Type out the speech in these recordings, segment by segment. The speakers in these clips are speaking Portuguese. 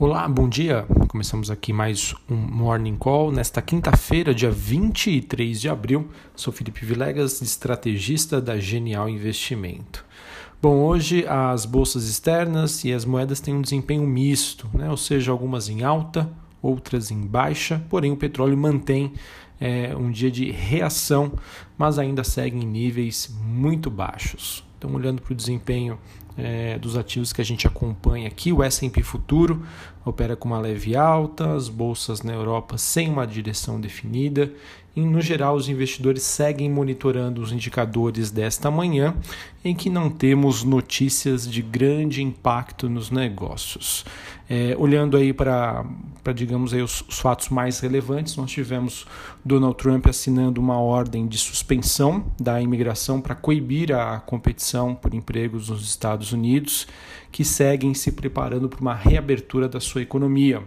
Olá, bom dia. Começamos aqui mais um Morning Call nesta quinta-feira, dia 23 de abril. Sou Felipe Vilegas, estrategista da Genial Investimento. Bom, hoje as bolsas externas e as moedas têm um desempenho misto, né? ou seja, algumas em alta, outras em baixa, porém o petróleo mantém é, um dia de reação, mas ainda segue em níveis muito baixos. Então, olhando para o desempenho é, dos ativos que a gente acompanha aqui, o S&P Futuro opera com uma leve alta, as bolsas na Europa sem uma direção definida. E, no geral, os investidores seguem monitorando os indicadores desta manhã, em que não temos notícias de grande impacto nos negócios. É, olhando aí para, digamos, aí os, os, fatos mais relevantes, nós tivemos Donald Trump assinando uma ordem de suspensão da imigração para coibir a competição por empregos nos Estados Unidos, que seguem se preparando para uma reabertura da sua economia.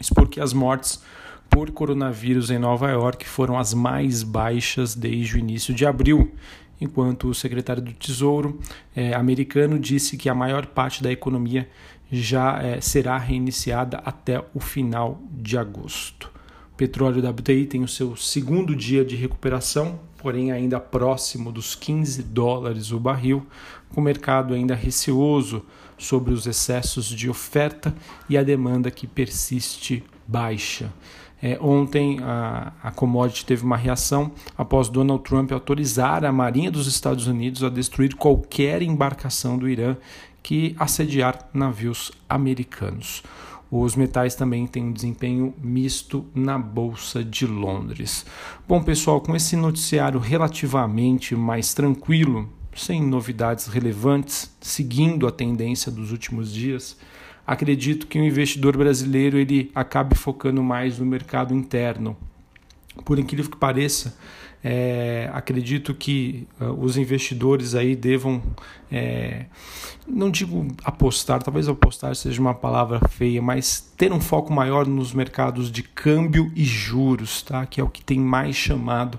Isso porque as mortes por coronavírus em Nova York foram as mais baixas desde o início de abril enquanto o secretário do Tesouro é, americano disse que a maior parte da economia já é, será reiniciada até o final de agosto. Petróleo WTI tem o seu segundo dia de recuperação, porém ainda próximo dos 15 dólares o barril, com o mercado ainda receoso sobre os excessos de oferta e a demanda que persiste baixa. É, ontem a, a commodity teve uma reação após Donald Trump autorizar a Marinha dos Estados Unidos a destruir qualquer embarcação do Irã que assediar navios americanos. Os metais também têm um desempenho misto na Bolsa de Londres. Bom, pessoal, com esse noticiário relativamente mais tranquilo, sem novidades relevantes, seguindo a tendência dos últimos dias, acredito que o investidor brasileiro ele acabe focando mais no mercado interno. Por incrível que pareça, é, acredito que uh, os investidores aí devam, é, não digo apostar, talvez apostar seja uma palavra feia, mas ter um foco maior nos mercados de câmbio e juros, tá? que é o que tem mais chamado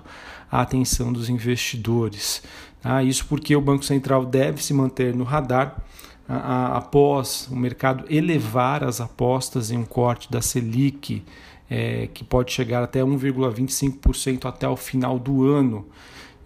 a atenção dos investidores. Tá? Isso porque o Banco Central deve se manter no radar após o mercado elevar as apostas em um corte da Selic, é, que pode chegar até 1,25% até o final do ano.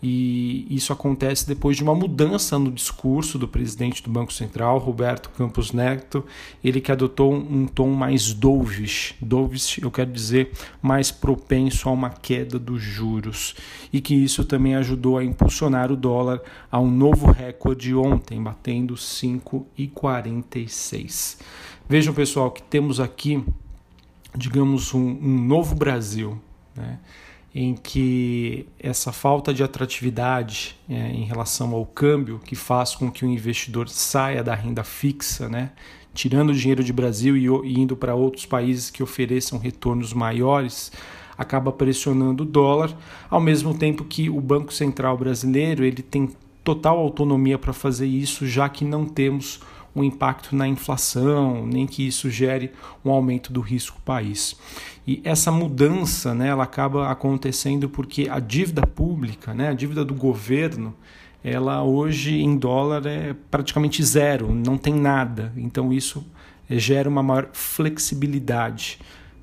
E isso acontece depois de uma mudança no discurso do presidente do Banco Central, Roberto Campos Neto, ele que adotou um tom mais dovish, dovish eu quero dizer mais propenso a uma queda dos juros, e que isso também ajudou a impulsionar o dólar a um novo recorde ontem, batendo 5,46. Vejam pessoal que temos aqui, digamos, um, um novo Brasil, né? em que essa falta de atratividade é, em relação ao câmbio, que faz com que o investidor saia da renda fixa, né, tirando o dinheiro de Brasil e, e indo para outros países que ofereçam retornos maiores, acaba pressionando o dólar, ao mesmo tempo que o Banco Central brasileiro ele tem total autonomia para fazer isso, já que não temos um impacto na inflação, nem que isso gere um aumento do risco país. E essa mudança, né, ela acaba acontecendo porque a dívida pública, né, a dívida do governo, ela hoje em dólar é praticamente zero, não tem nada. Então isso gera uma maior flexibilidade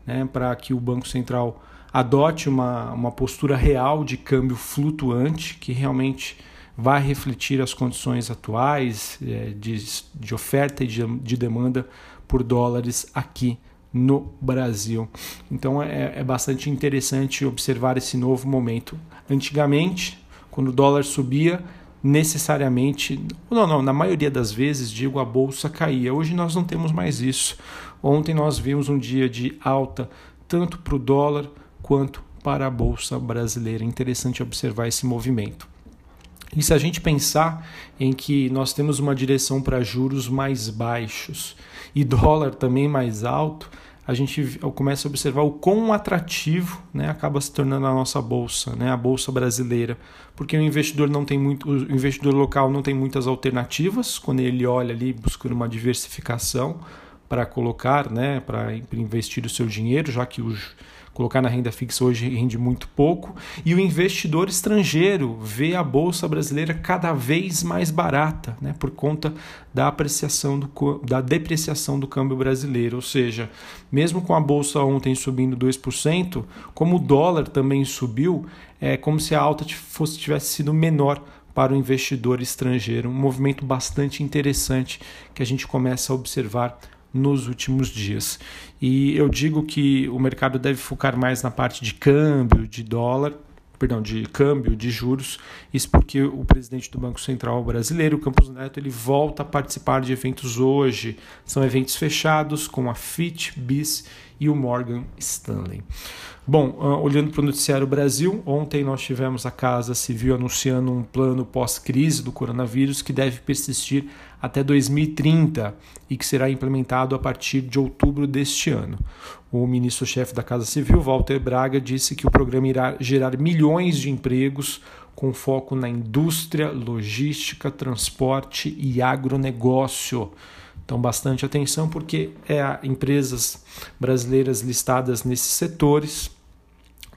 né, para que o Banco Central adote uma, uma postura real de câmbio flutuante que realmente vai refletir as condições atuais é, de, de oferta e de, de demanda por dólares aqui no Brasil. Então é, é, bastante interessante observar esse novo momento. Antigamente, quando o dólar subia, necessariamente, não, não, na maioria das vezes, digo, a bolsa caía. Hoje nós não temos mais isso. Ontem nós vimos um dia de alta tanto para o dólar quanto para a bolsa brasileira. Interessante observar esse movimento. E se a gente pensar em que nós temos uma direção para juros mais baixos e dólar também mais alto, a gente começa a observar o quão atrativo né, acaba se tornando a nossa bolsa, né, a bolsa brasileira, porque o investidor não tem muito, o investidor local não tem muitas alternativas quando ele olha ali buscando uma diversificação para colocar, né, para investir o seu dinheiro, já que os colocar na renda fixa hoje rende muito pouco, e o investidor estrangeiro vê a bolsa brasileira cada vez mais barata, né, por conta da apreciação do, da depreciação do câmbio brasileiro, ou seja, mesmo com a bolsa ontem subindo 2%, como o dólar também subiu, é como se a alta fosse tivesse sido menor para o investidor estrangeiro, um movimento bastante interessante que a gente começa a observar nos últimos dias. E eu digo que o mercado deve focar mais na parte de câmbio, de dólar, perdão, de câmbio, de juros. Isso porque o presidente do Banco Central brasileiro, Campos Neto, ele volta a participar de eventos hoje. São eventos fechados com a Fitch, BIS e o Morgan Stanley. Bom, uh, olhando para o noticiário Brasil, ontem nós tivemos a Casa Civil anunciando um plano pós-crise do coronavírus que deve persistir até 2030 e que será implementado a partir de outubro deste ano. O ministro-chefe da Casa Civil, Walter Braga, disse que o programa irá gerar milhões de empregos com foco na indústria, logística, transporte e agronegócio. Então, bastante atenção, porque é empresas brasileiras listadas nesses setores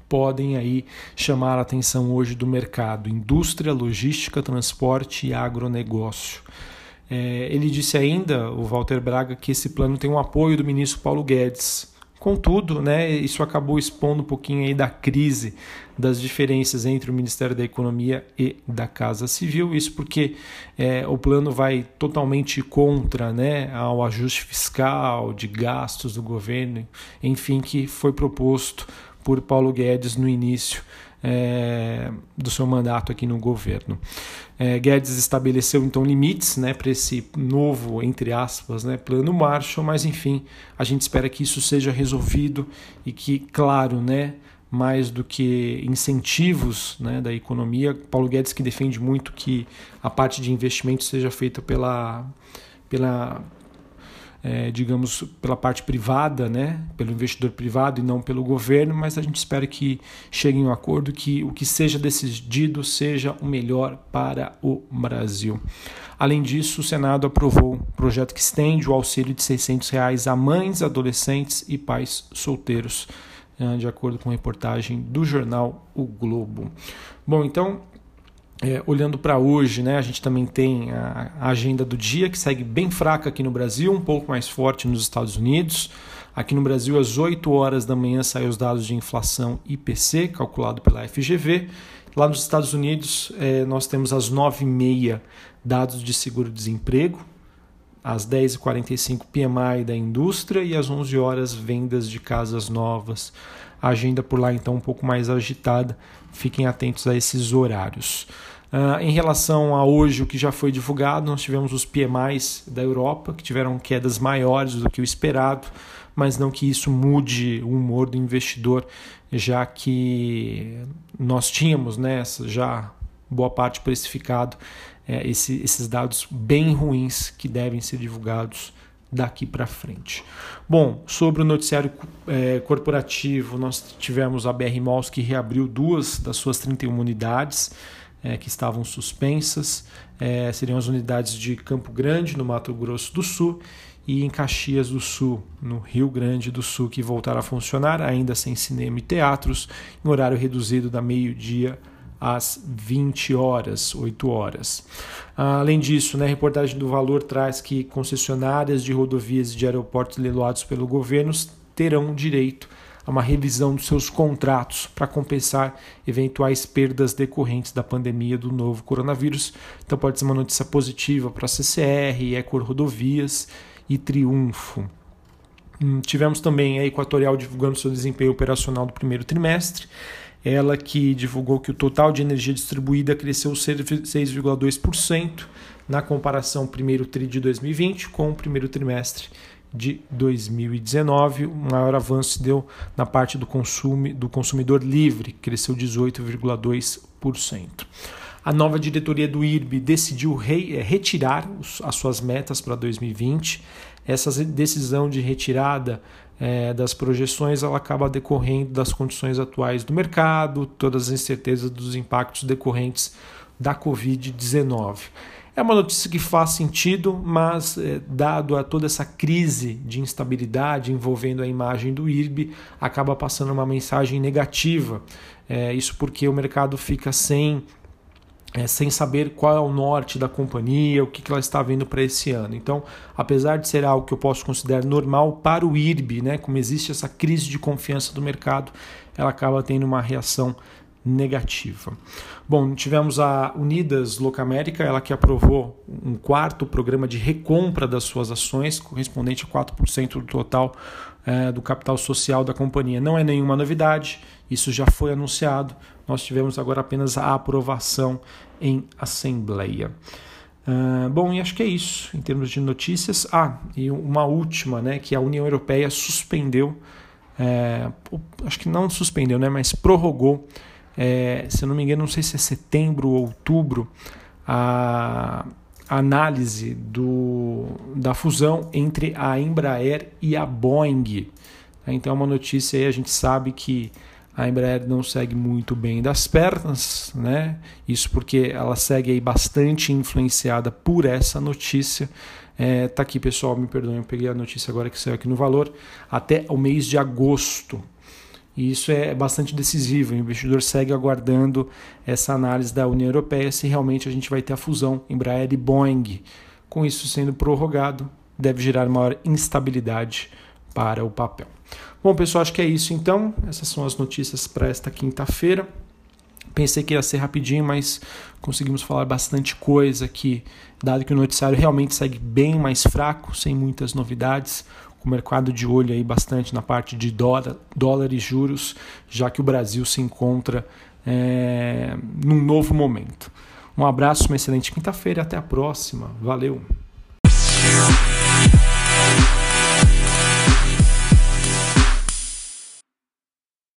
podem aí chamar a atenção hoje do mercado: indústria, logística, transporte e agronegócio. É, ele disse ainda, o Walter Braga, que esse plano tem o apoio do ministro Paulo Guedes. Contudo, né, isso acabou expondo um pouquinho aí da crise, das diferenças entre o Ministério da Economia e da Casa Civil. Isso porque é, o plano vai totalmente contra né, ao ajuste fiscal, de gastos do governo, enfim, que foi proposto por Paulo Guedes no início é, do seu mandato aqui no governo. É, Guedes estabeleceu então limites né, para esse novo, entre aspas, né, plano Marshall, mas enfim, a gente espera que isso seja resolvido e que, claro, né, mais do que incentivos né, da economia, Paulo Guedes que defende muito que a parte de investimento seja feita pela, pela é, digamos, pela parte privada, né, pelo investidor privado e não pelo governo, mas a gente espera que cheguem a um acordo que o que seja decidido seja o melhor para o Brasil. Além disso, o Senado aprovou um projeto que estende o auxílio de 600 reais a mães, adolescentes e pais solteiros, é, de acordo com a reportagem do jornal O Globo. Bom, então é, olhando para hoje, né, a gente também tem a, a, agenda do dia que segue bem fraca aqui no Brasil, um pouco mais forte nos Estados Unidos. Aqui no Brasil, às 8 horas da manhã, saem os dados de inflação IPC, calculado pela FGV. Lá nos Estados Unidos, é, nós temos às 9h30 dados de seguro-desemprego, às 10h45 PMI da indústria e às 11 horas vendas de casas novas. A agenda por lá, então, um pouco mais agitada. Fiquem atentos a esses horários. Uh, em relação a hoje, o que já foi divulgado, nós tivemos os PMIs da Europa, que tiveram quedas maiores do que o esperado, mas não que isso mude o humor do investidor, já que nós tínhamos né, já boa parte precificado é, esse, esses dados bem ruins que devem ser divulgados daqui para frente. Bom, sobre o noticiário é, corporativo, nós tivemos a BR Malls que reabriu duas das suas 31 unidades é, que estavam suspensas. É, seriam as unidades de Campo Grande, no Mato Grosso do Sul, e em Caxias do Sul, no Rio Grande do Sul, que voltaram a funcionar, ainda sem cinema e teatros, em horário reduzido da meio-dia às 20 horas, 8 horas. Além disso, né, a reportagem do Valor traz que concessionárias de rodovias e de aeroportos leiloados pelo governo terão direito a uma revisão dos seus contratos para compensar eventuais perdas decorrentes da pandemia do novo coronavírus. Então pode ser uma notícia positiva para a CCR, Ecor Rodovias e Triunfo. Hum, tivemos também a Equatorial divulgando seu desempenho operacional do primeiro trimestre. Ela que divulgou que o total de energia distribuída cresceu 6,2% na comparação primeiro tri de 2020 com o primeiro trimestre de 2019. O maior avanço se deu na parte do, consumo, do consumidor livre, que cresceu 18,2%. A nova diretoria do IRB decidiu re, eh, retirar as suas metas para 2020. Essa decisão de retirada é, das projeções ela acaba decorrendo das condições atuais do mercado, todas as incertezas dos impactos decorrentes da Covid-19. É uma notícia que faz sentido, mas é, dado a toda essa crise de instabilidade envolvendo a imagem do IRB, acaba passando uma mensagem negativa. É, isso porque o mercado fica sem é, sem saber qual é o norte da companhia, o que, que ela está vendo para esse ano. Então, apesar de ser algo que eu posso considerar normal para o IRB, né, como existe essa crise de confiança do mercado, ela acaba tendo uma reação negativa. Bom, tivemos a Unidas Locamérica, ela que aprovou um quarto programa de recompra das suas ações, correspondente a 4% do total é, do capital social da companhia. Não é nenhuma novidade, isso já foi anunciado, nós tivemos agora apenas a aprovação em assembleia. Uh, bom, e acho que é isso em termos de notícias. Ah, e uma última, né, que a União Europeia suspendeu, é, acho que não suspendeu, né, mas prorrogou é, se eu não me engano, não sei se é setembro ou outubro, a análise da fusão entre a Embraer e a Boeing. Então, é uma notícia aí, a gente sabe que a Embraer não segue muito bem das pernas, né? Isso porque ela segue aí bastante influenciada por essa notícia. É, tá aqui, pessoal, me perdoem, eu peguei a notícia agora que saiu aqui no valor, até o mês de agosto. E isso é bastante decisivo. O investidor segue aguardando essa análise da União Europeia se realmente a gente vai ter a fusão Embraer e Boeing. Com isso sendo prorrogado, deve gerar maior instabilidade para o papel. Bom, pessoal, acho que é isso então. Essas são as notícias para esta quinta-feira. Pensei que ia ser rapidinho, mas conseguimos falar bastante coisa aqui, dado que o noticiário realmente segue bem mais fraco, sem muitas novidades o mercado de olho aí bastante na parte de dólar, dólar e juros, já que o Brasil se encontra é, num novo momento. Um abraço, uma excelente quinta-feira e até a próxima. Valeu!